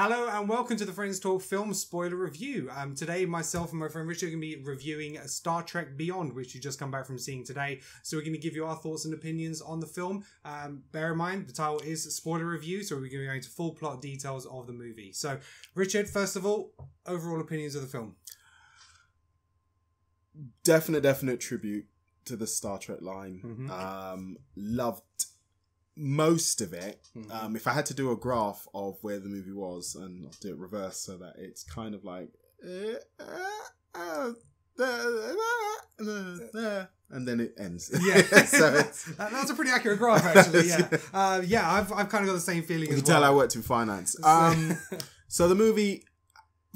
Hello and welcome to the Friends Talk film spoiler review. Um, today, myself and my friend Richard are going to be reviewing Star Trek Beyond, which you just come back from seeing today. So we're going to give you our thoughts and opinions on the film. Um, bear in mind, the title is spoiler review, so we're going to go into full plot details of the movie. So, Richard, first of all, overall opinions of the film. Definite, definite tribute to the Star Trek line. Mhm. Um, loved most of it. Mhm. Um, if I had to do a graph of where the movie was, and I'll do it reverse so that it's kind of like, eh, uh, uh, and then it ends. Yeah, so that, that's a pretty accurate graph, actually. Yeah, uh, yeah, I've, I've kind of got the same feeling you as can tell. I worked in finance. Um, so the movie,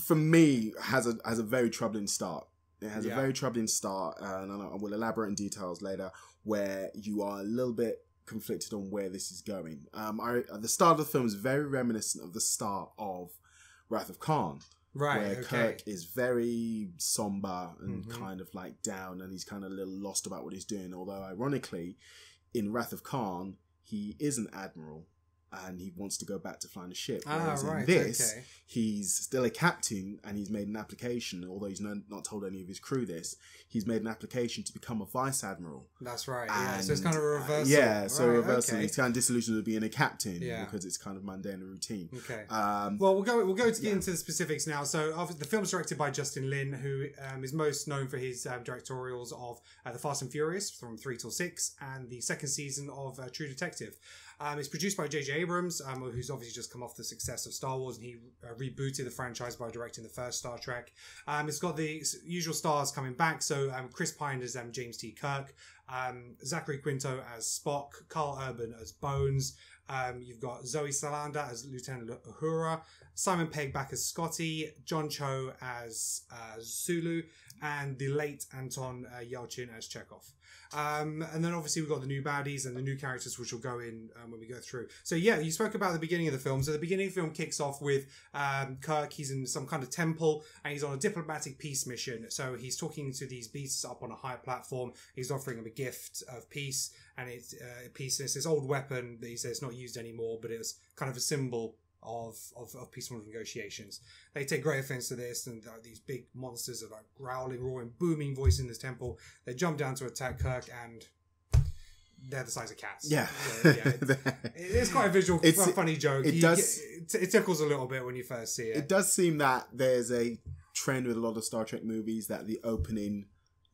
for me, has a has a very troubling start. It has Yeah. a very troubling start, uh, and I will elaborate in details later, where you are a little bit conflicted on where this is going. Um, I, the start of the film is very reminiscent of the start of Wrath of Khan, right, where okay. Kirk is very somber and Mhm. kind of like down, and he's kind of a little lost about what he's doing. Although, ironically, in Wrath of Khan, he is an admiral. And he wants to go back to flying a ship. Ah, right, in this, okay. he's still a captain and he's made an application, although he's no, not told any of his crew this, he's made an application to become a vice admiral. That's right. Yeah, so it's kind of a uh, reversal. yeah, so Right, reversal. okay. He's kind of disillusioned with being a captain Yeah. because it's kind of mundane and routine. Okay. Um, Well, we'll go. We'll go to get Yeah. into the specifics now. So, obviously, the film's directed by Justin Lin, who um, is most known for his um, directorials of uh, The Fast and Furious from three till six, and the second season of uh, True Detective. Um, it's produced by J.J. Abrams, um, who's obviously just come off the success of Star Wars, and he uh, rebooted the franchise by directing the first Star Trek. Um, it's got the usual stars coming back. So, um, Chris Pine as um, James T. Kirk, um, Zachary Quinto as Spock, Karl Urban as Bones. You've got Zoe Saldana as Lieutenant Uhura, Simon Pegg back as Scotty, John Cho as uh, Sulu, and the late Anton uh, Yelchin as Chekov. Um, and then obviously we've got the new baddies and the new characters, which will go in um, when we go through. So yeah, you spoke about the beginning of the film. So the beginning of the film kicks off with um, Kirk. He's in some kind of temple and he's on a diplomatic peace mission. So he's talking to these beasts up on a high platform. He's offering them a gift of peace, and it's uh, peace. And it's this old weapon that he says not used anymore, but it was kind of a symbol of, of, of peaceful negotiations. They take great offense to this, and uh, these big monsters are like growling, roaring, booming voice in this temple. They jump down to attack Kirk, and they're the size of cats. yeah. yeah, yeah. It's quite a visual, It's- fu- funny joke. it You does- it tickles a little bit when you first see it. it does seem that there's a trend with a lot of Star Trek movies that the opening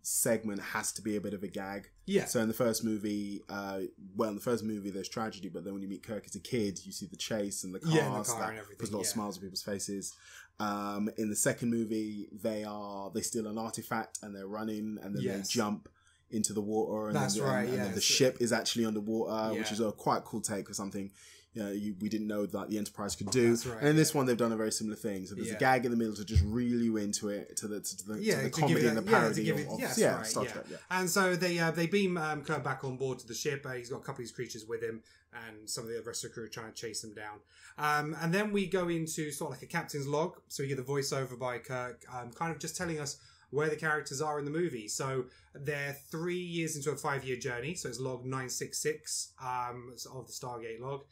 segment has to be a bit of a gag. yeah, So in the first movie, uh, well, in the first movie, there's tragedy, but then when you meet Kirk as a kid, you see the chase and the cars Yeah, and the car that and everything, puts a lot of smiles on people's faces. Um, in the second movie, they are they steal an artifact and they're running, and then Yes. they jump into the water, and That's then, right, and, and then yeah. the ship is actually underwater, which is a quite cool take for something. You we didn't know that the Enterprise could do, That's right, and in this yeah. one they've done a very similar thing. So there's Yeah. a gag in the middle to just reel you into it, to the to the, Yeah, to the to comedy and the that- yeah, parody it- of yes, yeah, right, Star yeah. Trek. Yeah. And so they uh, they beam um, Kirk back on board to the ship. Uh, he's got a couple of his creatures with him, and some of the rest of the crew are trying to chase them down. Um, and then we go into sort of like a captain's log. So we get the voiceover by Kirk, um, kind of just telling us where the characters are in the movie. So they're three years into a five year journey. So it's log 966 um, of the Stardate log.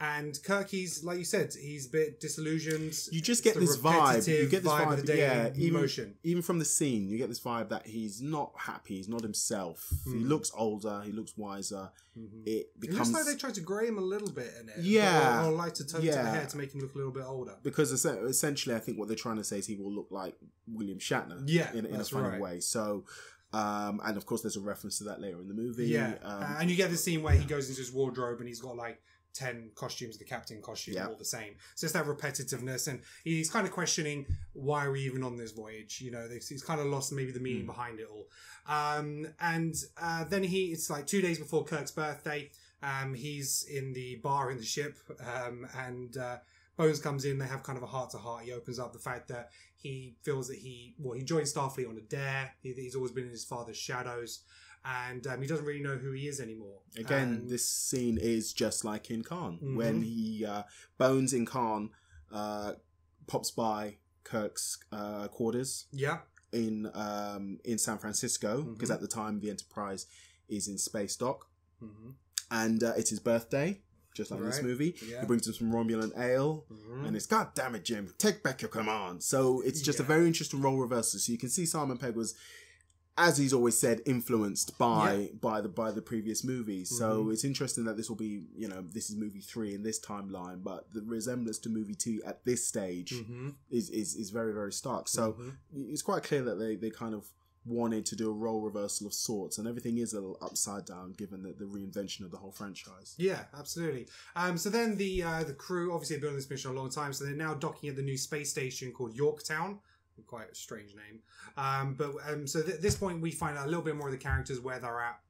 And Kirk, he's like you said, he's a bit disillusioned. You just get the this vibe. You get this vibe vibe. of the daily yeah, even motion. even from the scene, you get this vibe that he's not happy. He's not himself. He Hmm. looks older. He looks wiser. Mhm. It It looks like they tried to grey him a little bit in it. Yeah. Or, or lighter tone to the Yeah. hair to make him look a little bit older. because essentially, I think what they're trying to say is he will look like William Shatner. Yeah, in, in a funny right. way. So, um, and of course, there's a reference to that later in the movie. Yeah. um, and you get the scene where he goes into his wardrobe and he's got like 10 costumes, the captain costume, Yeah. all the same. So it's that repetitiveness. And he's kind of questioning why are we even on this voyage? You know, he's kind of lost maybe the meaning Hmm. behind it all. Um, and uh, then he, it's like two days before Kirk's birthday. Um, he's in the bar in the ship, um, and uh, Bones comes in. They have kind of a heart to heart. He opens up the fact that he feels that he, well, he joined Starfleet on a dare. He, he's always been in his father's shadows, and um, he doesn't really know who he is anymore. Again, And- this scene is just like in Khan Mhm. when he uh, Bones in Khan uh, pops by Kirk's uh, quarters yeah, in um, in San Francisco because Mhm. at the time the Enterprise is in space dock hmm and uh, it's his birthday. just like this movie. Yeah. He brings him some Romulan ale, Mhm. and it's God damn it, Jim, take back your command. So it's just a very interesting role reversal. So you can see Simon Pegg was, as he's always said, influenced by by the by the previous movies. So Mhm. it's interesting that this will be, you know, this is movie three in this timeline, but the resemblance to movie two at this stage Mhm. is, is is very very stark. So Mhm. it's quite clear that they they kind of wanted to do a role reversal of sorts, and everything is a little upside down given the, the reinvention of the whole franchise. Yeah, absolutely. Um, so then the uh, the crew obviously have been on this mission a long time, so they're now docking at the new space station called Yorktown. Quite a strange name. Um, but um, so th- at this point, we find out a little bit more of the characters where they're at.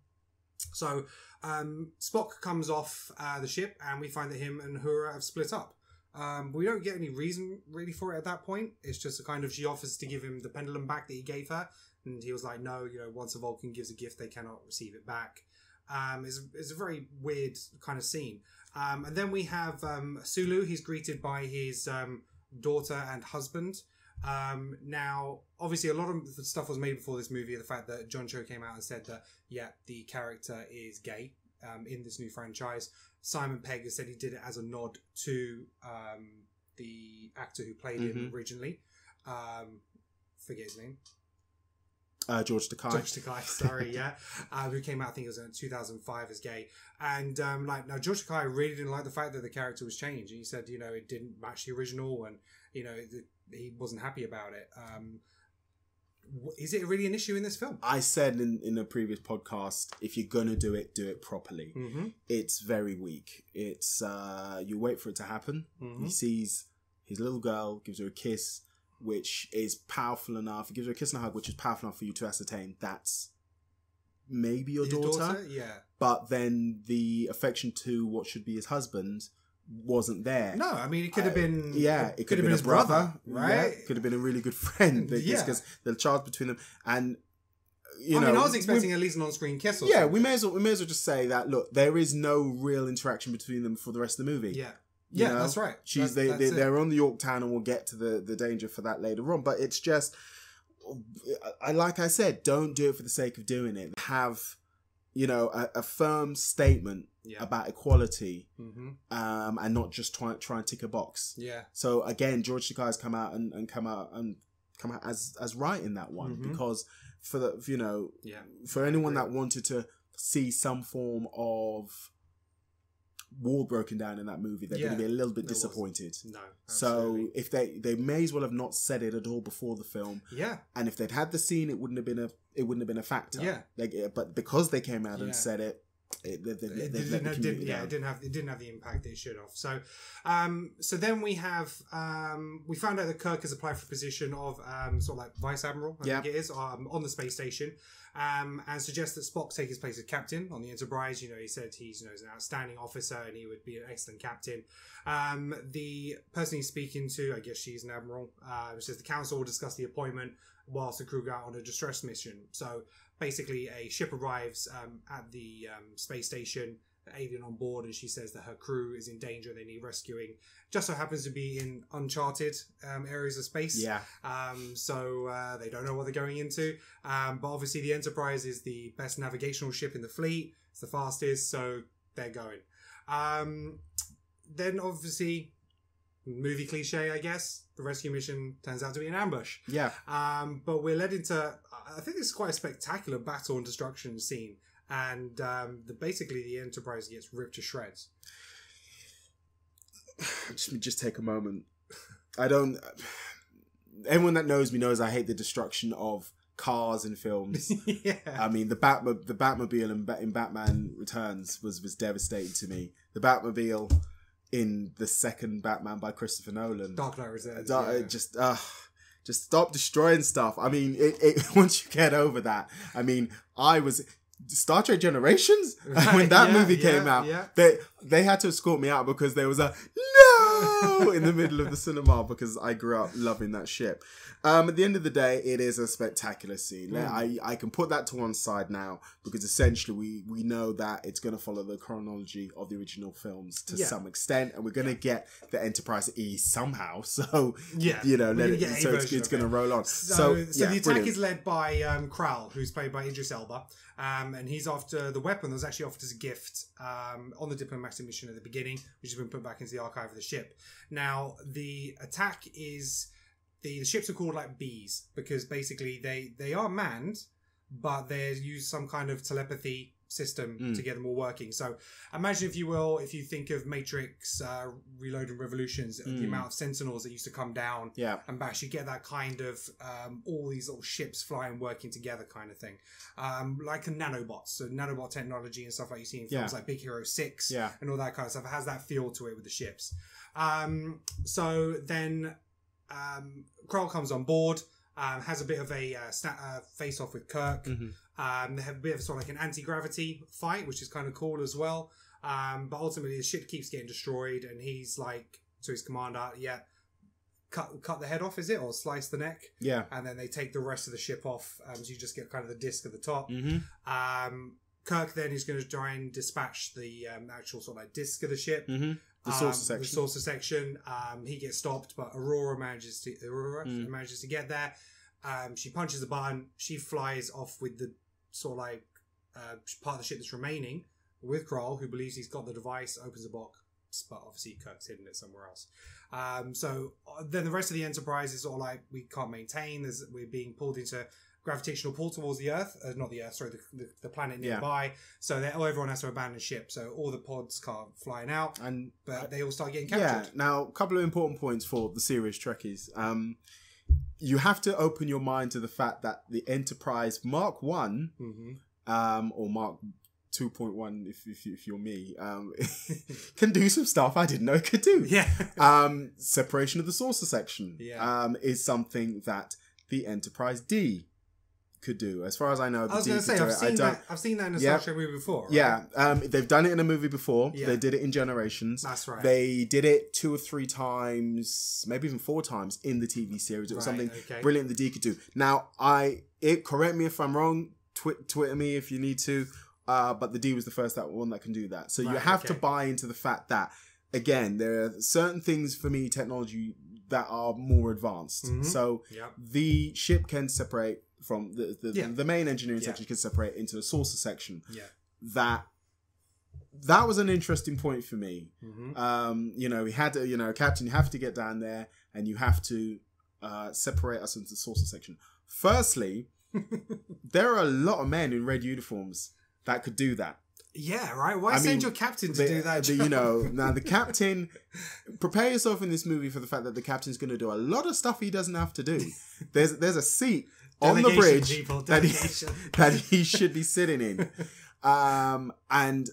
So um, Spock comes off uh, the ship, and we find that him and Uhura have split up. Um, we don't get any reason really for it at that point. It's just a kind of she offers to give him the pendulum back that he gave her, and he was like, "No, you know, once a Vulcan gives a gift, they cannot receive it back." Um, it's, it's a very weird kind of scene. Um, and then we have um, Sulu. He's greeted by his um, daughter and husband. Um, now, obviously, a lot of the stuff was made before this movie. The fact that John Cho came out and said that, yeah, the character is gay um, in this new franchise. Simon Pegg has said he did it as a nod to um, the actor who played him Mhm. originally. Um, forget his name. Uh, George Takei. George Takei, sorry, yeah, uh, who came out, I think it was in 2005 as gay. And um, like now, George Takei really didn't like the fact that the character was changed. He said, you know, it didn't match the original, and you know, he wasn't happy about it. Um, is it really an issue in this film? I said in, in a previous podcast, if you're gonna do it, do it properly. Mm-hmm. It's very weak. It's uh, you wait for it to happen. Mm-hmm. He sees his little girl, gives her a kiss, which is powerful enough. He gives her a kiss and a hug, which is powerful enough for you to ascertain that's maybe your His daughter. Yeah. But then the affection to what should be his husband wasn't there. No, I mean, it could have been. yeah, it could, have been, his a brother, right? Yeah, could have been a really good friend. Yeah. because the child between them, and you I know, mean, I was we- expecting at least an on-screen kiss. Or yeah, something. we may as well we may as well just say that. Look, there is no real interaction between them for the rest of the movie. Yeah. You Yeah, know? that's right. She's That- they, they they're on the Yorktown, and we'll get to the the danger for that later on. But it's just, I like I said, don't do it for the sake of doing it. Have you know a, a firm statement Yeah. about equality, hmm um, and not just try try and tick a box. Yeah. So again, George has come out and, and come out and come out as as right in that one Mhm. because for the you know Yeah. for anyone that wanted to see some form of wall broken down in that movie, they're going to be a little bit disappointed. No. So if they they may as well have not said it at all before the film, Yeah. and if they'd had the scene, it wouldn't have been a it wouldn't have been a factor. Yeah. Like, but because they came out Yeah. and said it, it they, they, it didn't, the didn't- yeah, it didn't have it didn't have the impact that it should have. So, um, so then we have um, we found out that Kirk has applied for a position of um, sort of like vice admiral, I Yeah. think it is, um, on the space station, um, and suggests that Spock take his place as captain on the Enterprise. You know, he said he's you know he's an outstanding officer and he would be an excellent captain. Um, the person he's speaking to, I guess she's an admiral, uh, says the council will discuss the appointment whilst the crew go out on a distress mission. So basically, a ship arrives um, at the um, space station, alien on board, and she says that her crew is in danger and they need rescuing. Just so happens to be in uncharted um, areas of space. yeah, Um, so uh, they don't know what they're going into. Um, but obviously, the Enterprise is the best navigational ship in the fleet. It's the fastest, so they're going. Um, then obviously, movie cliche, I guess. The rescue mission turns out to be an ambush. yeah. Um, but we're led into, I think it's quite a spectacular battle and destruction scene. And um, the, basically, the Enterprise gets ripped to shreds. just just take a moment. I don't. Everyone that knows me knows I hate the destruction of cars in films. yeah. I mean, the Batmo- the Batmobile in, Ba- in Batman Returns was was devastating to me. The Batmobile in the second Batman by Christopher Nolan, Dark Knight Returns. Da- yeah. just uh, just stop destroying stuff. I mean, it, it once you get over that, I mean, I was Star Trek Generations when that Yeah, movie yeah, came out. They they had to escort me out because there was a no. No in the middle of the cinema because I grew up loving that ship. Um, at the end of the day, it is a spectacular scene. Mm. I, I can put that to one side now because essentially we, we know that it's going to follow the chronology of the original films to Yeah. some extent, and we're going to get the Enterprise E somehow. So Yeah. you know, We're let gonna it, so it's, it's going to roll on. So, So, so, yeah, the attack brilliant. is led by um, Krall, who's played by Idris Elba, um, and he's after the weapon that was actually offered as a gift um, on the diplomatic mission at the beginning, which has been put back into the archive of the ship. Now, the attack is the, the ships are called like bees because basically they they are manned, but they use some kind of telepathy system Mm. to get them all working. So imagine, if you will, if you think of Matrix, uh, Reload and Revolutions, the Mm. amount of Sentinels that used to come down yeah, and bash you get that kind of um, all these little ships flying working together kind of thing um, like a nanobots so nanobot technology and stuff like you see in films Yeah. like big hero 6 yeah, and all that kind of stuff it has that feel to it with the ships um, so then um, Krall comes on board um, has a bit of a uh, sna- uh, face off with Kirk Mhm. Um, they have a bit of sort of like an anti-gravity fight which is kind of cool as well. Um, but ultimately the ship keeps getting destroyed and he's like to his commander yeah cut cut the head off is it? Or slice the neck? Yeah. and then they take the rest of the ship off um, so you just get kind of the disc at the top. Hmm um, kirk then is going to try and dispatch the um, actual sort of like disc of the ship. Hmm The um, saucer section. the saucer section. Um, he gets stopped but Uhura manages to Uhura Mm. manages to get there. Um, she punches the button. She flies off with the sort of like uh, part of the ship that's remaining with Krall, who believes he's got the device, opens the box, but obviously Kirk's hidden it somewhere else. Um, so uh, then the rest of the Enterprise is all like we can't maintain. There's, we're being pulled into gravitational pull towards the Earth, uh, not the Earth, sorry, the, the, the planet Yeah. nearby. So that oh, everyone has to abandon ship. So all the pods can't flying out, And but they all start getting captured. Yeah. Now, a couple of important points for the serious Trekkies. Um, you have to open your mind to the fact that the Enterprise Mark One, hmm um, or Mark two point one, if, if if you're me, um, can do some stuff I didn't know it could do. Yeah. Um, separation of the saucer section, Yeah. um, is something that the Enterprise D could do. As far as I know, I was going to say I've seen that. I've seen that in a Yeah. Star Trek movie before. right? Yeah, um, they've done it in a movie before. Yeah. They did it in Generations. that's right. They did it two or three times, maybe even four times in the TV series. It was Right, something okay. brilliant the D could do. Now, I it correct me if I'm wrong. Twi- Twitter me if you need to. Uh, but the D was the first that one that can do that. So you Right, have to buy into the fact that again there are certain things for me technology that are more advanced. Mhm. So Yep. the ship can separate from the the, Yeah. the main engineering Yeah. section can separate into a saucer section. Yeah. That that was an interesting point for me hmm um, you know, we had to, you know, Captain, you have to get down there and you have to uh, separate us into the saucer section. Firstly, there are a lot of men in red uniforms that could do that. Yeah, right. Why I send mean, your captain to The- do that? the- you know, now the captain, prepare yourself in this movie for the fact that the captain's going to do a lot of stuff he doesn't have to do. There's there's a seat on the bridge people, that he, that he should be sitting in. Um, and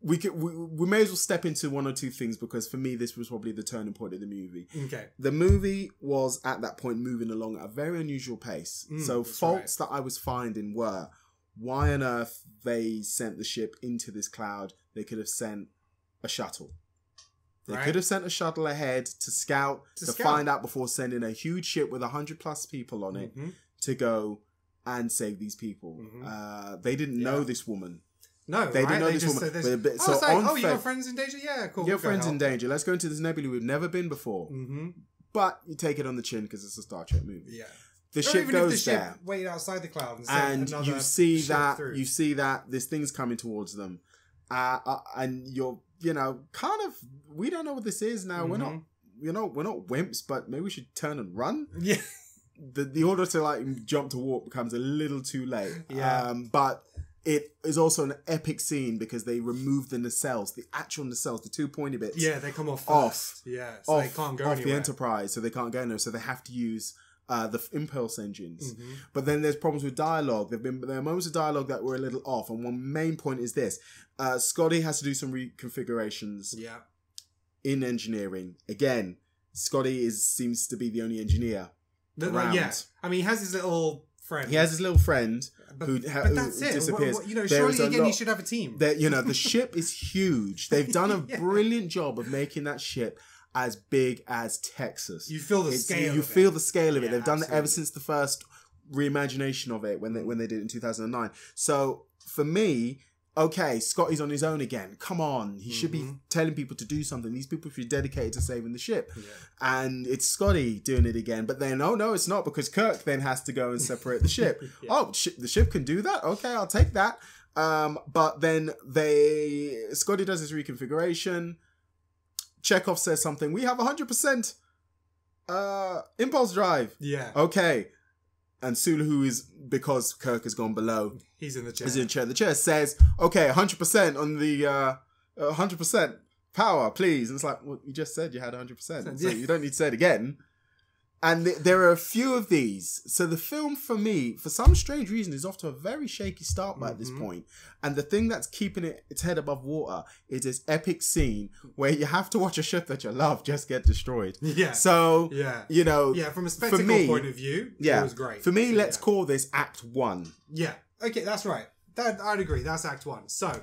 we could we, we may as well step into one or two things because for me this was probably the turning point of the movie. okay. The movie was at that point moving along at a very unusual pace. Mm, so faults that I was finding were why on earth they sent the ship into this cloud. They could have sent a shuttle. They Right. could have sent a shuttle ahead to scout To to, scout. find out before sending a huge ship with hundred plus people on it Mhm. To go and save these people. Mhm. Uh, they didn't know this woman. No, They right? didn't know they this woman. They But oh, so like, on oh, you got friends in danger? Yeah, cool. Your friends in danger. Let's go into this nebula we've never been before. Mm-hmm. But you take it on the chin because it's a Star Trek movie. Yeah. The or ship goes the ship there, waited outside the clouds, and, and you see ship that through. you see that this thing's coming towards them, uh, uh, and you're you know kind of we don't know what this is now. We're not you know we're not wimps, but maybe we should turn and run. Yeah. The the order to like jump to warp becomes a little too late. Yeah. Um, but it is also an epic scene because they remove the nacelles, the actual nacelles, the two pointy bits. Yeah, they come off Off. first. Yeah, so Off, they can't go off anywhere. the Enterprise, so they can't go anywhere. So they have to use uh, the f- impulse engines. Mhm. But then there's problems with dialogue. There've been there are moments of dialogue that were a little off, and one main point is this: uh, Scotty has to do some reconfigurations Yeah. in engineering. Again, Scotty is seems to be the only engineer. The- like, yeah. I mean, he has his little friend. He has his little friend but, who, ha- but who that's it. disappears. What- what- you know, There surely again, he lot- should have a team. that you know the ship is huge. They've done a Yeah. brilliant job of making that ship as big as Texas. You feel the It's- scale. You of feel it. the scale of it. Yeah, They've done it ever since the first reimagination of it when they when they did it in 2009. So for me, okay, Scotty's on his own again. Come on, he should be Mhm. telling people to do something. These people should be dedicated to saving the ship. Yeah. And it's Scotty doing it again. But then, oh no, it's not because Kirk then has to go and separate the ship. Yeah. Oh, sh- the ship can do that. Okay, I'll take that. Um, but then they Scotty does his reconfiguration. Chekov says something. We have 100% uh, impulse drive. Yeah. Okay. And Sulu, who is because Kirk has gone below, He's in the chair. is in the chair. The chair says, "Okay, 100% on the uh, uh, 100% power, please." And it's like, well, you just said you had 100%, so you don't need to say it again. And th- there are a few of these. So the film, for me, for some strange reason, is off to a very shaky start by this Mhm. point. And the thing that's keeping it its head above water is this epic scene where you have to watch a ship that you love just get destroyed. yeah. So yeah. you know, Yeah. From a spectacle me- point of view, yeah, it was great. For me, let's Yeah. call this Act One. Yeah. Okay, that's right. That I'd agree. That's Act One. So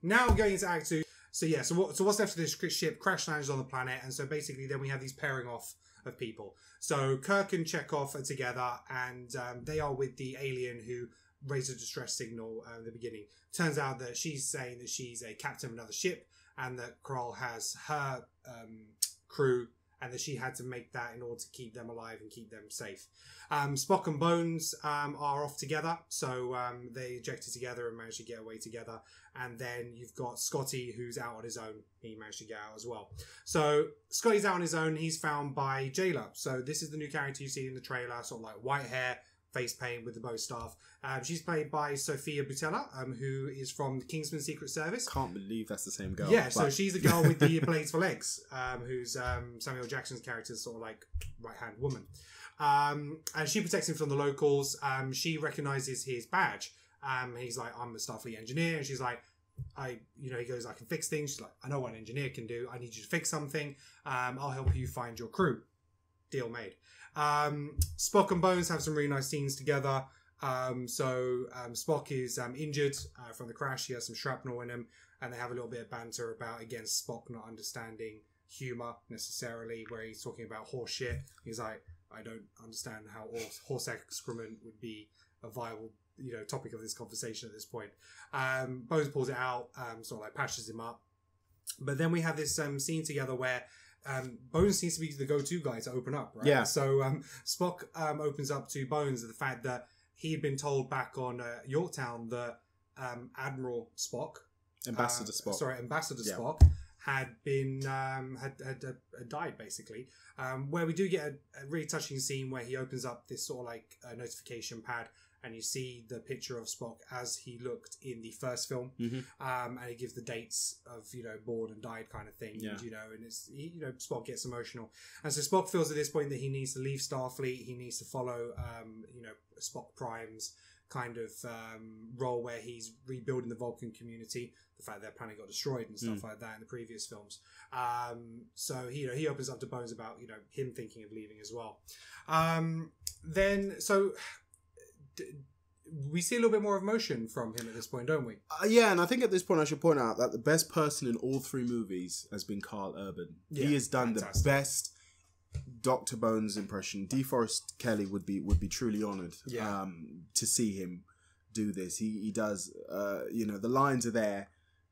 now we're going into Act Two. So yeah. So what? So what's left of this ship crash lands on the planet, and so basically then we have these pairing off of people. So Kirk and Chekov are together, and um, they are with the alien who raised a distress signal uh, at the beginning. Turns out that she's saying that she's a captain of another ship, and that Krall has her um, crew, and that she had to make that in order to keep them alive and keep them safe. Um, Spock and Bones um, are off together, so um, they ejected together and managed to get away together. And then you've got Scotty, who's out on his own. He managed to get out as well. So Scotty's out on his own. He's found by Jaylah. So this is the new character you see in the trailer, sort of like white hair, face paint with the bow staff. Um, she's played by Sofia Boutella, um, who is from the Kingsman Secret Service. Can't believe that's the same girl. Yeah, so she's the girl with the blades for legs, um, who's um, Samuel Jackson's character's sort of like right hand woman. Um, and she protects him from the locals. Um, she recognizes his badge. Um, he's like, I'm a Starfleet engineer. And she's like, I, you know, he goes, I can fix things. She's like, I know what an engineer can do. I need you to fix something. Um, I'll help you find your crew. Deal made. Um, Spock and Bones have some really nice scenes together. Um, so um, Spock is um, injured uh, from the crash. He has some shrapnel in him and they have a little bit of banter about again Spock not understanding humor necessarily, where he's talking about horse shit. He's like, I don't understand how horse, horse excrement would be a viable, you know, topic of this conversation at this point. Um, Bones pulls it out, um, sort of like patches him up, but then we have this um, scene together where. Um, Bones seems to be the go-to guy to open up, right? Yeah. So um, Spock um, opens up to Bones the fact that he had been told back on uh, Yorktown that um, Admiral Spock, Ambassador uh, Spock. Sorry, Ambassador Yeah. Spock had been um, had had, had, had died basically. Um, where we do get a, a really touching scene where he opens up this sort of like uh, notification pad and you see the picture of Spock as he looked in the first film, Mhm. um, and it gives the dates of you know born and died kind of thing. Yeah. And, you know, and it's he, you know Spock gets emotional, and so Spock feels at this point that he needs to leave Starfleet. He needs to follow um, you know Spock Prime's kind of um, role where he's rebuilding the Vulcan community. The fact their planet got destroyed and stuff like that in the previous films. Um, so he, you know, he opens up to Bones about you know him thinking of leaving as well. Um, then so we see a little bit more of emotion from him at this point, don't we? Uh, yeah, and I think at this point I should point out that the best person in all three movies has been Karl Urban. Yeah, he has done fantastic. the best Doctor Bones impression. DeForest Kelley would be would be truly honoured Yeah. um, to see him do this. He he does. Uh, you know, the lines are there.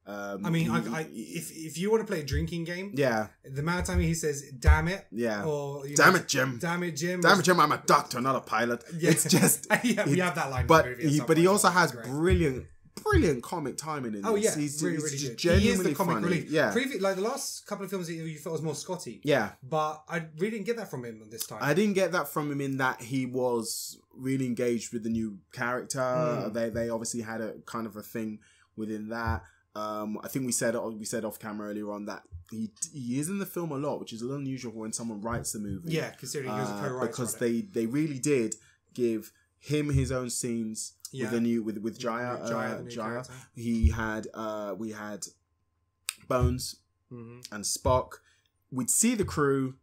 Um, I mean, I, I, if if you want to play a drinking game, yeah, the amount of time he says "damn it" yeah. or Damn know, it, Jim. damn it, Jim, Damn it, Jim! I'm a doctor, not a pilot. Yeah. It's just yeah, we have that line. in but he, but he also has great. brilliant, brilliant comic timing in Oh this. yeah, he's, really, he's really just good. He is genuinely the comic funny. relief. Yeah, Previ- like the last couple of films you felt was more Scotty, yeah. but I really didn't get that from him this time. I didn't get that from him in that he was really engaged with the new character. Mm. They they obviously had a kind of a thing within that. Um, I think we said we said off camera earlier on that he he is in the film a lot, which is a little unusual when someone writes the movie. yeah, considering he was a Uh, co-writer because they they really did give him his own scenes Yeah. with the new with with Jaya. Jaya, uh, Jaya. He had uh, we had Bones Mhm. and Spock. We'd see the crew,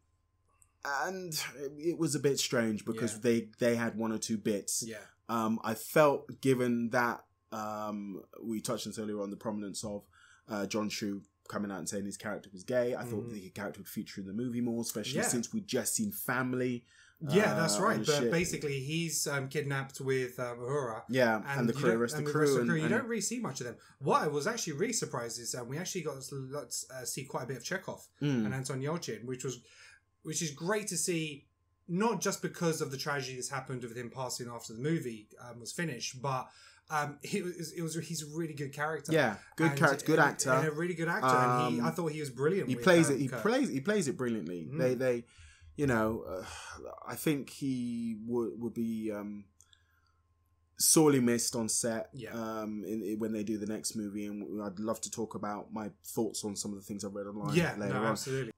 and it was a bit strange because Yeah. they they had one or two bits. Yeah, Um, I felt given that um, we touched on this earlier on the prominence of uh, John Cho coming out and saying his character was gay. I thought Mhm. the character would feature in the movie more, especially Yeah. since we'd just seen family. Yeah, uh, that's right. the But basically, he's um, kidnapped with um, Uhura. Yeah, and, the crew, rest and the crew, and, crew, you and- don't really see much of them. What I was actually really surprised is um, we actually got to uh, see quite a bit of Chekov Mm. and Anton Yelchin, which was which is great to see. Not just because of the tragedy that's happened with him passing after the movie um, was finished, but um, he was, it was he's a really good character. yeah, good And- character, good and- actor. and a really good actor. and he, Um, I thought he was brilliant. he plays um, it. He Kirk. plays. He plays it brilliantly. Mm. They, they, you know, uh, I think he would would be um, sorely missed on set. Yeah. Um, in, in- when they do the next movie, and I'd love to talk about my thoughts on some of the things I've read online. Yeah, later no, on. absolutely.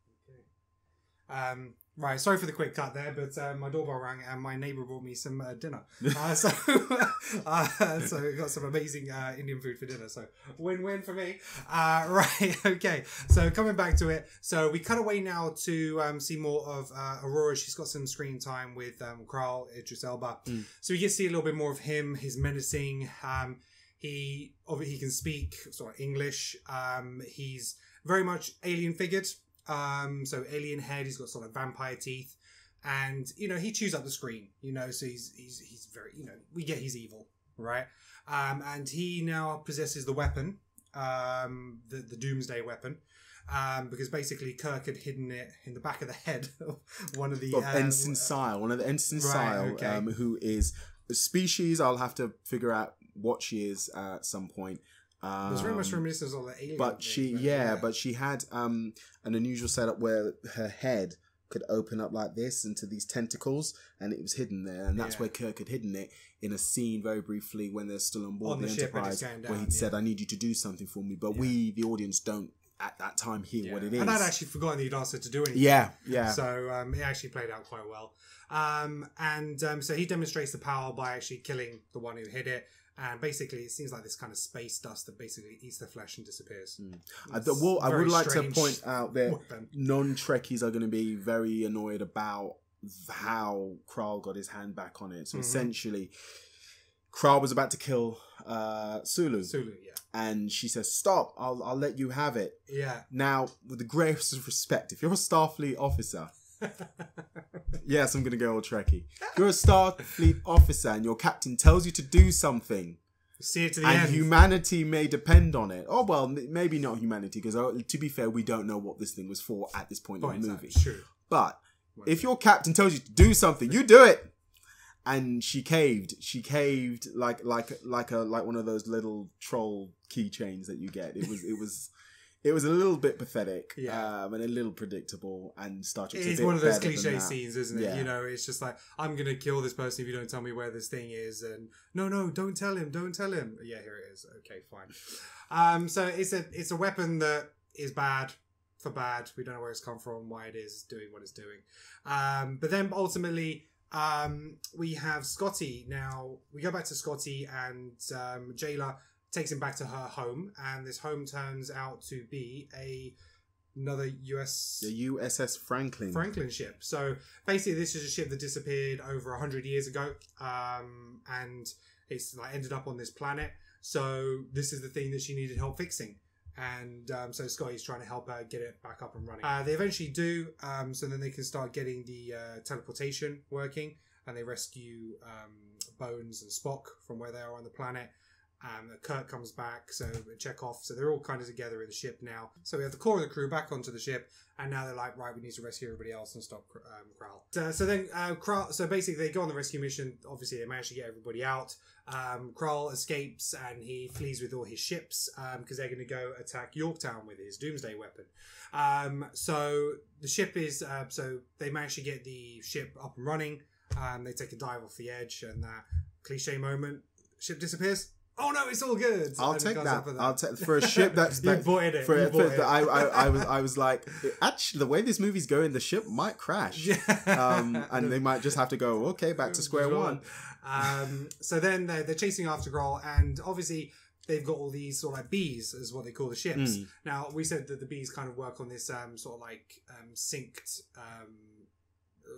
Um, right, sorry for the quick cut there, but uh, my doorbell rang and my neighbour brought me some uh, dinner. Uh, so, uh, so we got some amazing uh, Indian food for dinner. So win-win for me. Uh, right, okay. So coming back to it, so we cut away now to um, see more of uh, Uhura. She's got some screen time with um, Krall Idris Elba, Mm. so we get to see a little bit more of him. He's menacing. Um, he obviously he can speak sort of English. Um, he's very much alien figured. Um, so alien head. He's got sort of vampire teeth, and you know he chews up the screen. You know, so he's he's he's very you know we get he's evil, right? Um, and he now possesses the weapon, um, the the Doomsday weapon. Um, because basically Kirk had hidden it in the back of the head of one of the of uh, Ensign Sile, one of the Ensign Right, Sile, okay. um, who is a species. I'll have to figure out what she is at some point. Um, was very much reminiscent of the alien. but thing, she, yeah, but she had um, an unusual setup where her head could open up like this into these tentacles, and it was hidden there, and that's Yeah. where Kirk had hidden it in a scene very briefly when they're still on board On the, the Enterprise, going where he'd yeah. said, "I need you to do something for me," but Yeah. we, the audience, don't at that time hear Yeah. what it is. And I'd actually forgotten that he'd asked her to do anything. yeah, yeah. So um, it actually played out quite well. Um, and um, so he demonstrates the power by actually killing the one who hid it. And basically, it seems like this kind of space dust that basically eats the flesh and disappears. Mm. I, well, I would like to point out that non Trekkies are going to be very annoyed about how Krall got his hand back on it. So Mhm. essentially, Krall was about to kill uh, Sulu, Sulu, yeah. and she says, "Stop! I'll I'll let you have it." Yeah. Now, with the greatest respect, if you're a Starfleet officer, yes, I'm going to go all Trekkie. You're a Starfleet officer, and your captain tells you to do something. See it to the and end. humanity may depend on it. Oh well, maybe not humanity, because uh, to be fair, we don't know what this thing was for at this point Point in the movie. True. But if your captain tells you to do something, you do it. And she caved. She caved like like like a like one of those little troll keychains that you get. It was it was it was a little bit pathetic, Yeah. um, and a little predictable. And Star Trek's It a is bit one of those cliche scenes, isn't it? Yeah. You know, it's just like I'm gonna kill this person if you don't tell me where this thing is, and no, no, don't tell him, don't tell him. Yeah, here it is. Okay, fine. Um, so it's a it's a weapon that is bad for bad. We don't know where it's come from, why it is doing what it's doing. Um, but then ultimately, um, we have Scotty. Now we go back to Scotty, and um, Jaylah takes him back to her home, and this home turns out to be a another US The USS Franklin. Franklin ship. So basically, this is a ship that disappeared over hundred years ago, um, and it's like ended up on this planet. So this is the thing that she needed help fixing, and um, so Scotty's trying to help her get it back up and running. Uh, they eventually do, um, so then they can start getting the uh, teleportation working, and they rescue um, Bones and Spock from where they are on the planet. Um, Kirk comes back, so Chekov, so they're all kind of together in the ship now. So we have the core of the crew back onto the ship, and now they're like, right, we need to rescue everybody else and stop um, Krall. So, so then uh, Krall, so basically they go on the rescue mission. Obviously, they manage to get everybody out. Um, Krall escapes and he flees with all his ships because they're going to go attack Yorktown with his Doomsday weapon. Um, so the ship is uh, so they manage to get the ship up and running. Um, they take a dive off the edge, and that cliche moment, ship disappears. Oh no, it's all good. I'll And take goes that. I'll take for a ship that's you that, bought it. for, you for- bought it. I, I, I was I was like actually the way this movie's going the ship might crash Yeah. um, and they might just have to go okay back to square Sure. one Um, so then they're, they're chasing after Krall, and obviously they've got all these sort of like bees, is what they call the ships. Mm. Now we said that the bees kind of work on this um, sort of like um, synced. Um,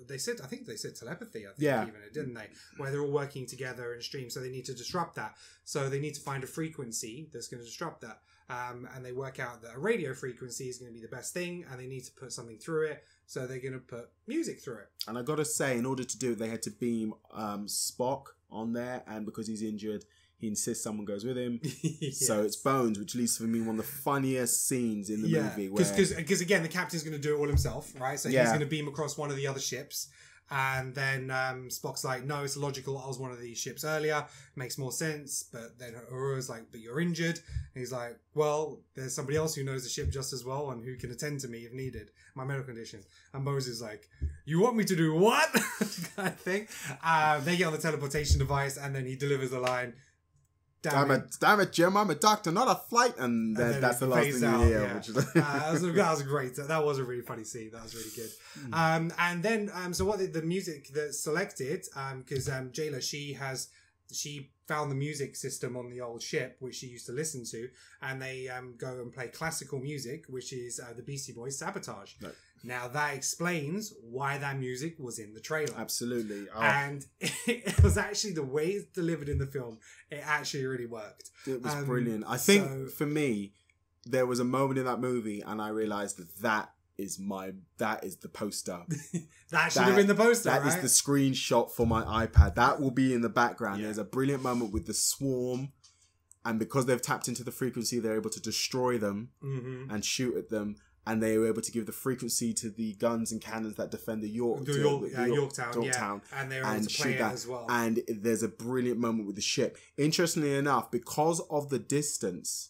they said, I think they said telepathy. I think Yeah. even it didn't they? Where they're all working together in a stream, so they need to disrupt that. So they need to find a frequency that's going to disrupt that. um, and they work out that a radio frequency is going to be the best thing, and they need to put something through it. So they're going to put music through it. And I got to say, in order to do it, they had to beam um, Spock on there, and because he's injured, he insists someone goes with him. So it's Bones, which leads for me one of the funniest scenes in the movie. Where because again, the captain's going to do it all himself, right? So he's going to beam across one of the other ships, and then um, Spock's like, "No, it's logical. I was one of these ships earlier. Makes more sense." But then Uhura's like, "But you're injured." And he's like, "Well, there's somebody else who knows the ship just as well and who can attend to me if needed, my medical condition." And Bones is like, "You want me to do what?" kind of thing. Uh, they get on the teleportation device, and then he delivers the line. Damn it, damn it, Jim, I'm a doctor, not a flight, and, then, that's the last thing out, you hear. yeah. Which is uh, that, was, that was great. That was a really funny scene. That was really good. Hmm. Um, and then, um, so what the, the music that's selected, because um, Jaylah, she has, she found the music system on the old ship, which she used to listen to, and they um, go and play classical music, which is uh, the Beastie Boys Sabotage. Right. Now that explains why that music was in the trailer. Absolutely. Oh, And it was actually the way it's delivered in the film. It actually really worked. it was um, brilliant. I think so- for me, there was a moment in that movie, and I realized that that is my that is the poster. That should That- have been the poster, That is right? the screenshot for my iPad. That will be in the background. Yeah. There's a brilliant moment with the swarm, and because they've tapped into the frequency, they're able to destroy them hmm and shoot at them. And they were able to give the frequency to the guns and cannons that defend the York, The to- York, the uh, Yorktown, Yorktown. yeah, and they were able to play that. as well. And there's a brilliant moment with the ship. Interestingly enough, because of the distance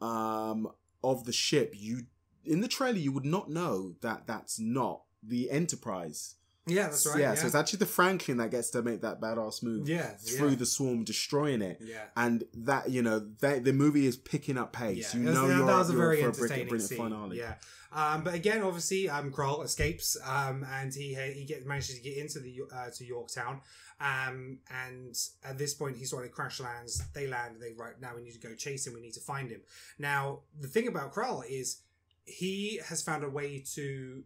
um, of the ship, you in the trailer you would not know that that's not the Enterprise. Yeah, that's right. Yeah, Yeah, so it's actually the Franklin that gets to make that badass move yeah, through yeah. the swarm, destroying it. yeah. And that you know, that the movie is picking up pace. Yeah, you was- know, that, you're, that was a very for a brilliant, entertaining scene. finale. Yeah, um, but again, obviously, um, Krall escapes, um, and he he manages to get into the uh, to Yorktown, um, and at this point, he sort of crash lands. They land. They right now we need to go chase him. We need to find him. Now, the thing about Krall is he has found a way to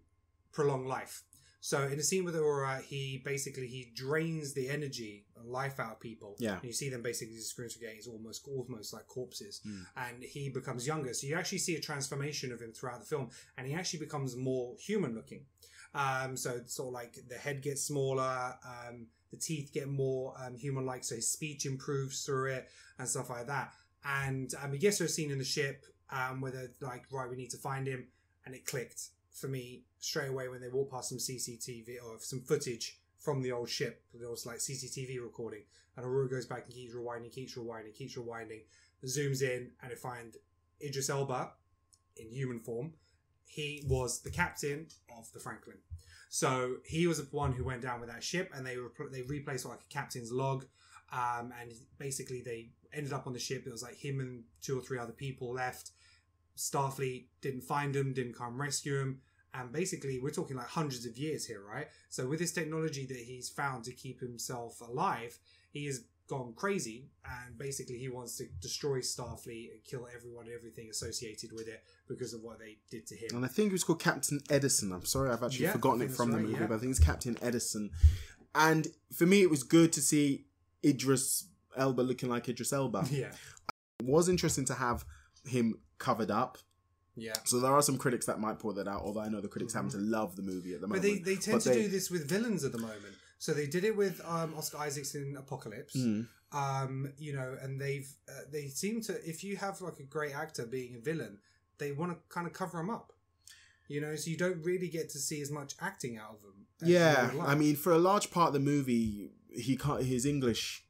prolong life. So in a scene with Uhura, he basically he drains the energy and life out of people. Yeah. And you see them basically screens again. He's almost almost like corpses, Mm. and he becomes younger. So you actually see a transformation of him throughout the film, and he actually becomes more human looking. Um, so it's sort of like the head gets smaller, um, the teeth get more um, human like, so his speech improves through it and stuff like that. And um, he gets to a scene in the ship um, where they're like, right, we need to find him, and it clicked for me straight away when they walk past some CCTV or some footage from the old ship. There was like CCTV recording, and Uhura goes back and keeps rewinding, keeps rewinding, keeps rewinding, zooms in, and it find Idris Elba in human form. He was the captain of the Franklin. So he was the one who went down with that ship, and they they replaced like a captain's log, um, and basically they ended up on the ship. It was like him and two or three other people left. Starfleet didn't find him, didn't come rescue him, and basically we're talking like hundreds of years here, right? So with this technology that he's found to keep himself alive, he has gone crazy, and basically he wants to destroy Starfleet and kill everyone and everything associated with it because of what they did to him. And I think it was called Captain Edison. I'm sorry, I've actually Yeah, forgotten it from the right, movie, yeah. but I think it's Captain Edison. And for me, it was good to see Idris Elba looking like Idris Elba. yeah, It was interesting to have him covered up. yeah. So there are some critics that might pull that out, although I know the critics happen to love the movie at the But moment. they, they tend But to they- do this with villains at the moment. So they did it with um, Oscar Isaacs in Apocalypse. Mm. um you know and they've uh, they seem to if you have like a great actor being a villain they want to kind of cover him up you know so you don't really get to see as much acting out of them Yeah. I mean, for a large part of the movie, he can't. His English,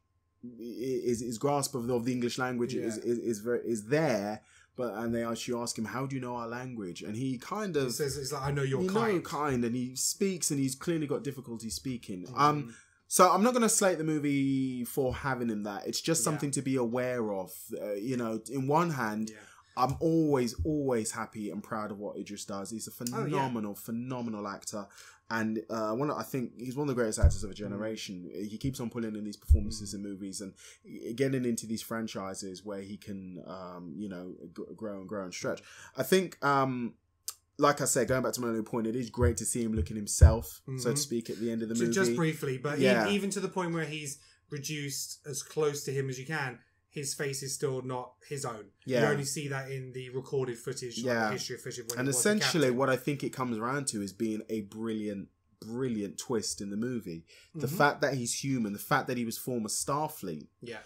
his, his grasp of the, of the English language is, Yeah. is is very, is there. But and they actually ask him, "How do you know our language?" And he kind he of says it's like i know you're you know, kind kind, and he speaks, and he's clearly got difficulty speaking. Mhm. Um, so I'm not going to slate the movie for having him that. It's just Yeah. something to be aware of. Uh, you know, in one hand, yeah I'm always, always happy and proud of what Idris does. He's a Oh, yeah. phenomenal, phenomenal actor, and uh, one. I think he's one of the greatest actors of a Mm. generation. He keeps on pulling in these performances in movies and getting into these franchises where he can, um, you know, grow and grow and stretch. I think. Um, like I said, going back to my earlier point, it is great to see him looking himself, so to Mhm. speak, at the end of the movie. just briefly but Yeah. even to the point where he's reduced as close to him as you can his face is still not his own. Yeah. You only see that in the recorded footage, like Yeah. history of footage. And he was the essentially what i think it comes around to is being a brilliant brilliant twist in the movie the Mhm. fact that he's human the fact that he was former starfleet yeah,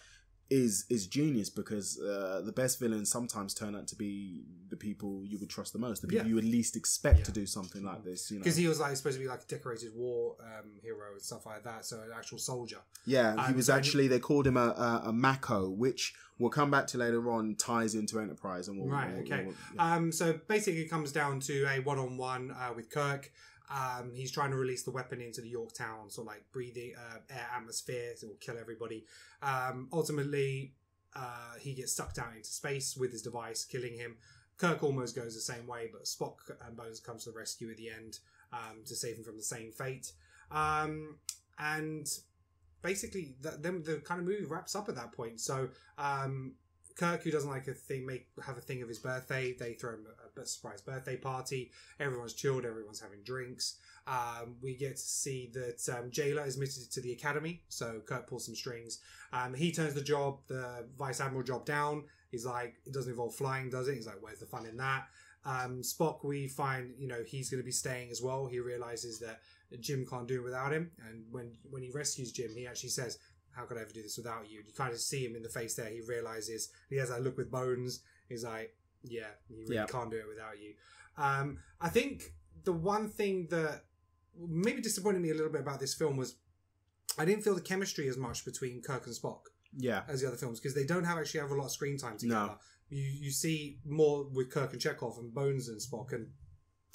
is is genius because uh, the best villains sometimes turn out to be the people you would trust the most the people Yeah. you would least expect Yeah. to do something like this you know because he was like supposed to be like a decorated war um, hero and stuff like that. So an actual soldier. yeah he Um, was so he- actually they called him a, a, a MACO which we'll come back to later on ties into enterprise and we'll, Right, we'll- okay. we'll- yeah. Um, so basically, it comes down to a one-on-one uh, with Kirk. Um, he's trying to release the weapon into the Yorktown, so like breathing uh, air atmosphere, so it will kill everybody. Um, ultimately, uh, he gets sucked out into space with his device, killing him. Kirk almost goes the same way, but Spock and Bones comes to the rescue at the end um, to save him from the same fate. Um, and basically, the, then the kind of movie wraps up at that point. So um, Kirk, who doesn't like a thing, make have a thing of his birthday. They throw him surprise birthday party. Everyone's chilled. Everyone's having drinks. Um, we get to see that um, Jaylah is admitted to the academy. So Kirk pulls some strings. Um, he turns the job, the vice admiral job, down. He's like, it doesn't involve flying, does it? He's like, where's the fun in that? Um, Spock, we find, you know, he's going to be staying as well. He realizes that Jim can't do it without him, and when when he rescues Jim, he actually says, how could I ever do this without you? You kind of see him in the face there. He realizes he has that look with Bones. He's like, yeah, he really Yeah. can't do it without you. Um, I think the one thing that maybe disappointed me a little bit about this film was I didn't feel the chemistry as much between Kirk and Spock yeah as the other films because they don't have actually have a lot of screen time together. No. You you see more with Kirk and Chekov and Bones and Spock. And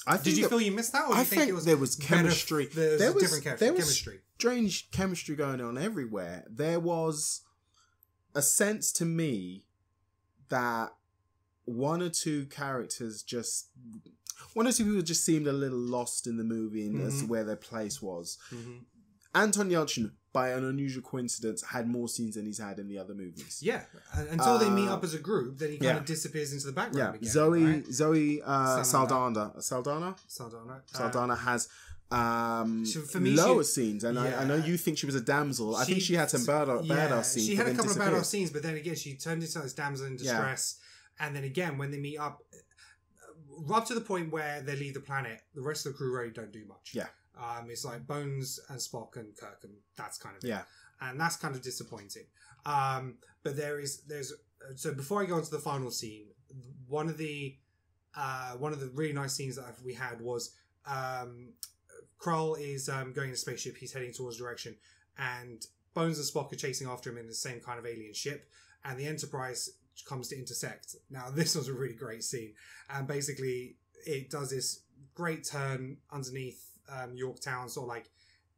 I did you that- feel you missed that? Or I think, think it was there was better- chemistry. There was, There was- different chem- there was- chemistry. strange chemistry going on everywhere. There was a sense to me that one or two characters just one or two people just seemed a little lost in the movie and as to Mhm. where their place was. hmm Anton Yelchin, by an unusual coincidence, had more scenes than he's had in the other movies. Yeah, until they meet Uh, up as a group, then he kind yeah. of disappears into the Yeah, background again. Zoe right? Zoe uh, Saldana. Saldana Saldana Saldana. Uh, Saldana has um, she- for me, lower she- scenes, and I, I know you think she was a damsel. I think she had some bad, badass yeah, scenes. She had a couple of badass scenes, but then again, she turned into this damsel in Yeah. distress. And then again, when they meet up, up to the point where they leave the planet, the rest of the crew really don't do much. Yeah. Um, it's like Bones and Spock and Kirk, and that's kind of it. Yeah. and that's kind of disappointing. Um, but there is there's so before I go into the final scene, one of the uh, one of the really nice scenes that we had was um, Krall is um, going in a spaceship. He's heading towards direction, and Bones and Spock are chasing after him in the same kind of alien ship, and the Enterprise comes to intersect. Now, this was a really great scene, and basically it does this great turn underneath um, Yorktown, sort of like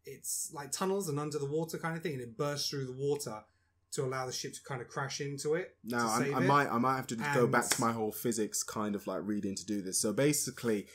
it's like tunnels and under the water kind of thing, and it bursts through the water to allow the ship to kind of crash into it. No, to I, I it. might I might have to go back to my whole physics kind of like reading to do this. So basically,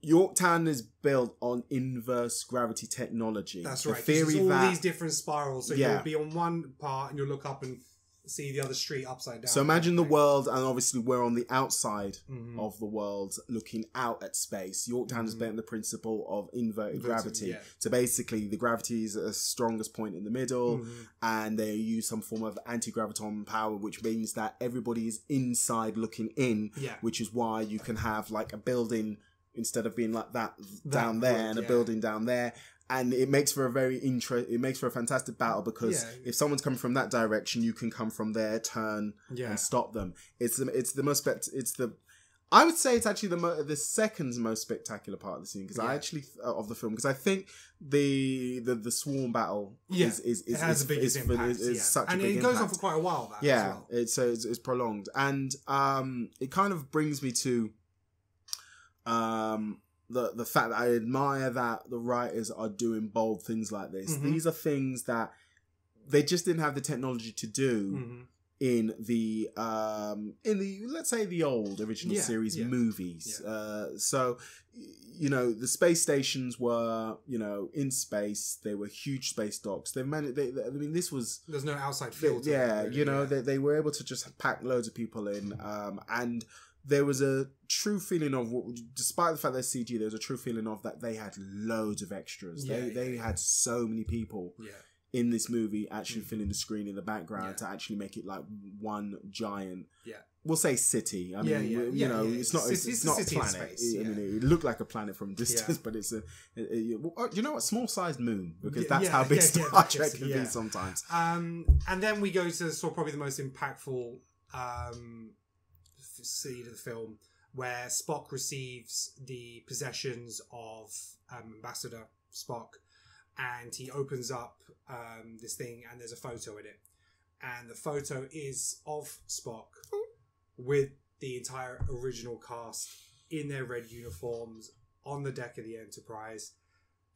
Yorktown is built on inverse gravity technology. That's the right. 'cause Theory all that these different spirals, so Yeah. you'll be on one part and you'll look up and see the other street upside down. so imagine the world, and obviously we're on the outside Mhm. of the world, looking out at space. Yorktown is Mhm. based on the principle of inverted Inverted, gravity. yeah. So basically, the gravity is at the strongest point in the middle. Mhm. and they use some form of anti-graviton power which means that everybody is inside looking in Yeah. which is why you can have like a building instead of being like that, That down there would, and a yeah. building down there and it makes for a very it makes for a fantastic battle because Yeah. if someone's coming from that direction you can come from there turn Yeah. and stop them it's the it's the most spect- it's the I would say it's actually the mo- the second most spectacular part of the scene because I actually uh, of the film because I think the the the swarm battle Yeah. is is, is it has is, the is, impact. is, is yeah. such and a big it goes impact. on for quite a while. That yeah well. it's so it's, it's prolonged and um it kind of brings me to um the the fact that I admire that the writers are doing bold things like this Mhm. these are things that they just didn't have the technology to do Mhm. in the um in the let's say the old original Yeah, series yeah, movies yeah. uh so you know the space stations were you know in space they were huge space docks they managed they, they- i mean this was There's no outside field. yeah really, you know. They, they were able to just pack loads of people in um and there was a true feeling of despite the fact they're cg there was a true feeling of that they had loads of extras Yeah, they yeah, they yeah. had so many people in this movie actually filling the screen in the background to actually make it like one giant. Yeah. We'll say city. I mean, you know, it's not. It's- It's, it's not a planet. space, I mean, it looked like a planet from a distance, but it's a. it- it- well, you know what? Small sized moon because that's how big Star Trek can be sometimes. Um, and then we go to sort of probably the most impactful um, scene of the film, where Spock receives the possessions of um, Ambassador Spock, and he opens up um, this thing, and there's a photo in it, and the photo is of Spock with the entire original cast in their red uniforms on the deck of the Enterprise.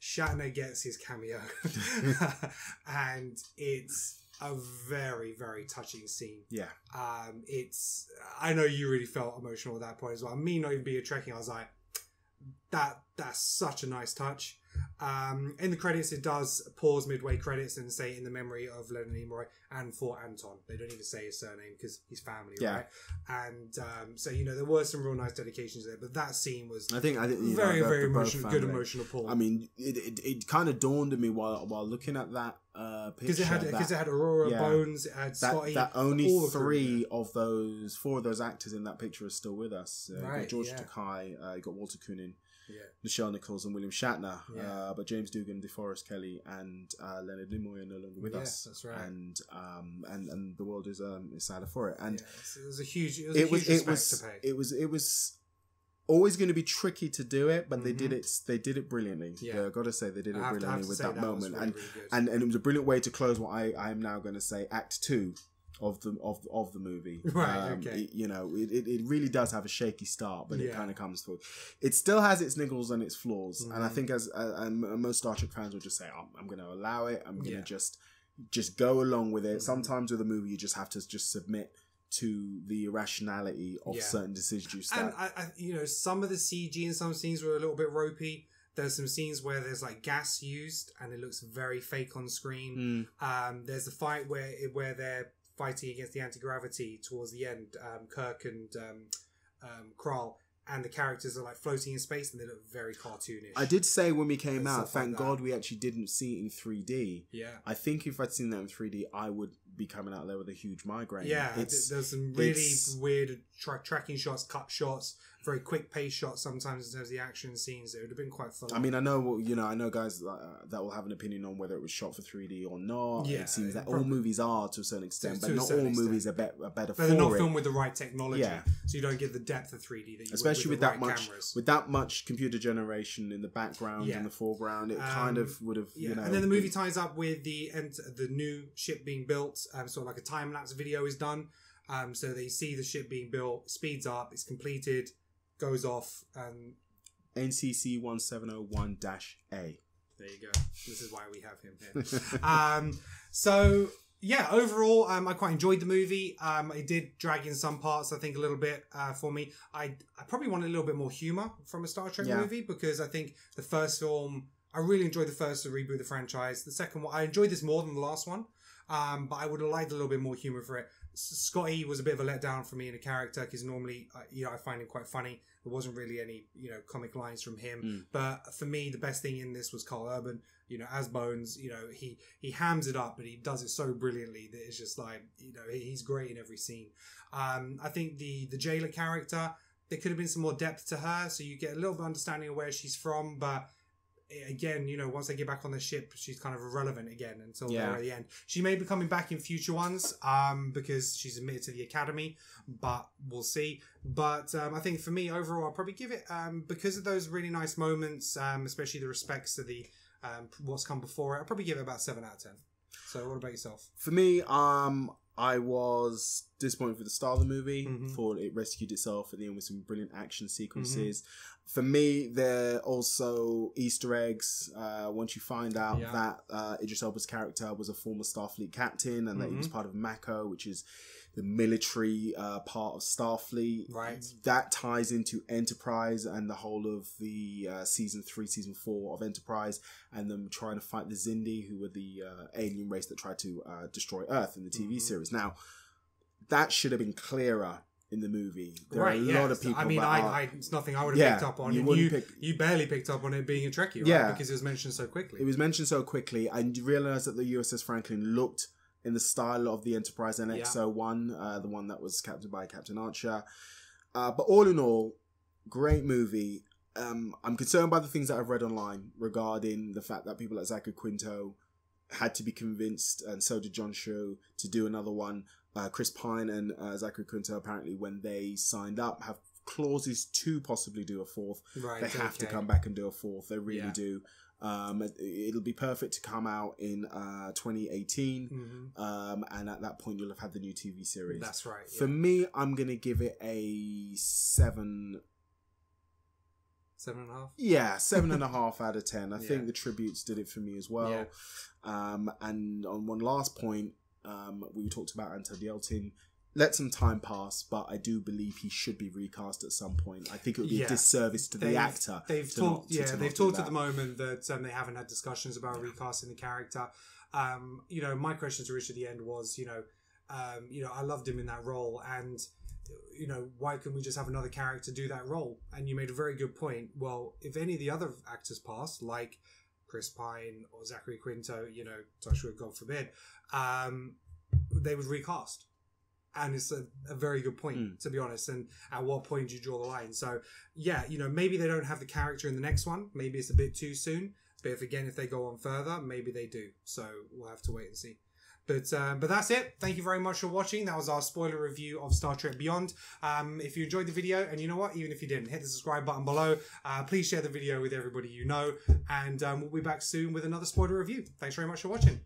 Shatner gets his cameo, and it's a very, very touching scene. Yeah. Um, it's I know you really felt emotional at that point as well. Me not even being a Trekkie I was like, that that's such a nice touch. Um, in the credits, it does pause midway credits and say in the memory of Leonard Nimoy and for Anton. They don't even say his surname because he's family, Yeah. right? And um, so you know there were some real nice dedications there, but that scene was I think I think you know, very, very emotional, good emotional pull. I mean, it, it, it kind of dawned on me while while looking at that uh, picture because it had because it had Uhura yeah. Bones, it had that, Scotty, that only all three of those four of those actors in that picture are still with us. Uh, Right, got George yeah. Takei, uh, you got Walter Koenig, Yeah. Nichelle Nichols, and William Shatner. Yeah. Uh, but James Doohan, DeForest Kelley, and uh, Leonard Nimoy are no longer with Yeah, us. that's right. And um, and and the world is um is sadder for it. And yeah, it was a huge, it was it was it was to pay. it was it was always going to be tricky to do it, but they did Mhm. it. They did it brilliantly. Yeah. Yeah, I got to say they did it I have to- I have brilliantly with that, that moment, really, and really and and it was a brilliant way to close what I I am now going to say Act Two of the of of the movie. Right, okay. it- you know, it, it, it really does have a shaky start, but it kind of comes through. It still has its niggles and its flaws, and I Mhm. think as uh, and most Star Trek fans will just say, oh, "I'm going to allow it. I'm going to Yeah. just just go along with it." Mhm. Sometimes with a movie, you just have to just submit to the irrationality of Yeah. certain decisions you and. I, I, you know, some of the CG in some scenes were a little bit ropey. There's some scenes where there's like gas used and it looks very fake on screen. Mm, Um, there's a fight where where they're fighting against the anti gravity towards the end. Um, Kirk and um, um, Krall and the characters are like floating in space and they look very cartoonish. I did say when we came And out, stuff like thank. God we actually didn't see it in 3D. Yeah. I think if I'd seen that in 3D, I would be coming out there with a huge migraine. Yeah, it's there's some really weird tra- tracking shots, cut shots, very quick pace shots sometimes in terms of the action scenes. It would have been quite fun. I mean, I know you know, I know guys uh, that will have an opinion on whether it was shot for 3D or not. Yeah, it seems that all movies are to a certain extent, but not all movies are, be- are better but for they're not it. filmed with the right technology, Yeah. so you don't get the depth of 3D that you Especially with, with, that right much, cameras. with that much computer generation in the background Yeah. and the foreground, it Um, kind of would have, yeah, you know. and then the movie ties up with the ent- the new ship being built. Um, sort of like a time lapse video is done. Um, so they see the ship being built, speeds up, it's completed, goes off, and NCC 1701 A. There you go. This is why we have him here. um, so yeah, overall, um, I quite enjoyed the movie. Um, it did drag in some parts, I think, a little bit uh, for me. I I probably wanted a little bit more humor from a Star Trek Yeah. movie because I think the first film, I really enjoyed the first to reboot the franchise. The second one, I enjoyed this more than the last one, um, but I would have liked a little bit more humor for it. Scotty was a bit of a letdown for me in a character because normally, uh, you know, I find him quite funny. There wasn't really any, you know, comic lines from him. Mm. But for me, the best thing in this was Karl Urban. You know, as Bones, you know, he he hams it up, but he does it so brilliantly that it's just like, you know, he's great in every scene. Um, I think the the Jaylah character, there could have been some more depth to her, so you get a little bit of understanding of where she's from, but again, you know, once they get back on the ship, she's kind of irrelevant again until Yeah. at the end. She may be coming back in future ones, um, because she's admitted to the academy, but we'll see. But um, I think for me overall, I'll probably give it um, because of those really nice moments, um, especially the respects to the um, what's come before it. I'll probably give it about seven out of ten. So, what about yourself? For me, um, I was disappointed with the start of the movie. Mhm. Thought it rescued itself at the end with some brilliant action sequences. For me, there are also Easter eggs. Uh, once you find out Yeah. that uh, Idris Elba's character was a former Starfleet captain and that he was Mhm. part of MACO, which is the military uh, part of Starfleet. Right. That ties into Enterprise and the whole of the uh, season three, season four of Enterprise, and them trying to fight the Xindi, who were the uh, alien race that tried to uh, destroy Earth in the TV Mhm. series. Now, that should have been clearer in the movie. There right, are a yeah. lot of people. I mean, that I, are- I, it's nothing I would have Yeah, picked up on. you you, pick- you barely picked up on it being a Trekkie, right? Yeah. Because it was mentioned so quickly. it was mentioned so quickly, and you realize that the USS Franklin looked in the style of the Enterprise NX-01, uh, the one that was captained by Captain Archer. Uh, but all in all, great movie. Um, I'm concerned by the things that I've read online regarding the fact that people like Zachary Quinto had to be convinced, and so did John Cho, to do another one. Uh, Chris Pine and uh, Zachary Quinto apparently, when they signed up, have clauses to possibly do a fourth. right. They have to come back and do a fourth. They really Yeah. do. Um, it- it'll be perfect to come out in uh, 2018, Mhm. um, and at that point you'll have had the new TV series. That's right. For yeah. me, I'm gonna give it a seven. Seven and a half. Yeah, seven and a half out of ten. I Yeah. think the tributes did it for me as well. Yeah. Um, and on one last point, um, we talked about Anton Yelchin. Let some time pass, but I do believe he should be recast at some point. I think it would be Yeah. a disservice to the They've- actor. They've talked, yeah, to they've talked at the moment that um, they haven't had discussions about recasting the character. Um, you know, my question to Rich at the end was, you know, um, you know, I loved him in that role, and you know, why can't we just have another character do that role? And you made a very good point. Well, if any of the other actors passed, like Chris Pine or Zachary Quinto, you know, touch wood, God forbid, um, they would recast. And it's a, a very good point, Mm. to be honest. And at what point do you draw the line? So, yeah, you know, maybe they don't have the character in the next one. Maybe it's a bit too soon. But if again, if they go on further, maybe they do. So we'll have to wait and see. But um, but that's it. Thank you very much for watching. That was our spoiler review of Star Trek Beyond. Um, if you enjoyed the video, and you know what, even if you didn't, hit the subscribe button below. Uh, please share the video with everybody you know, and um, we'll be back soon with another spoiler review. Thanks very much for watching.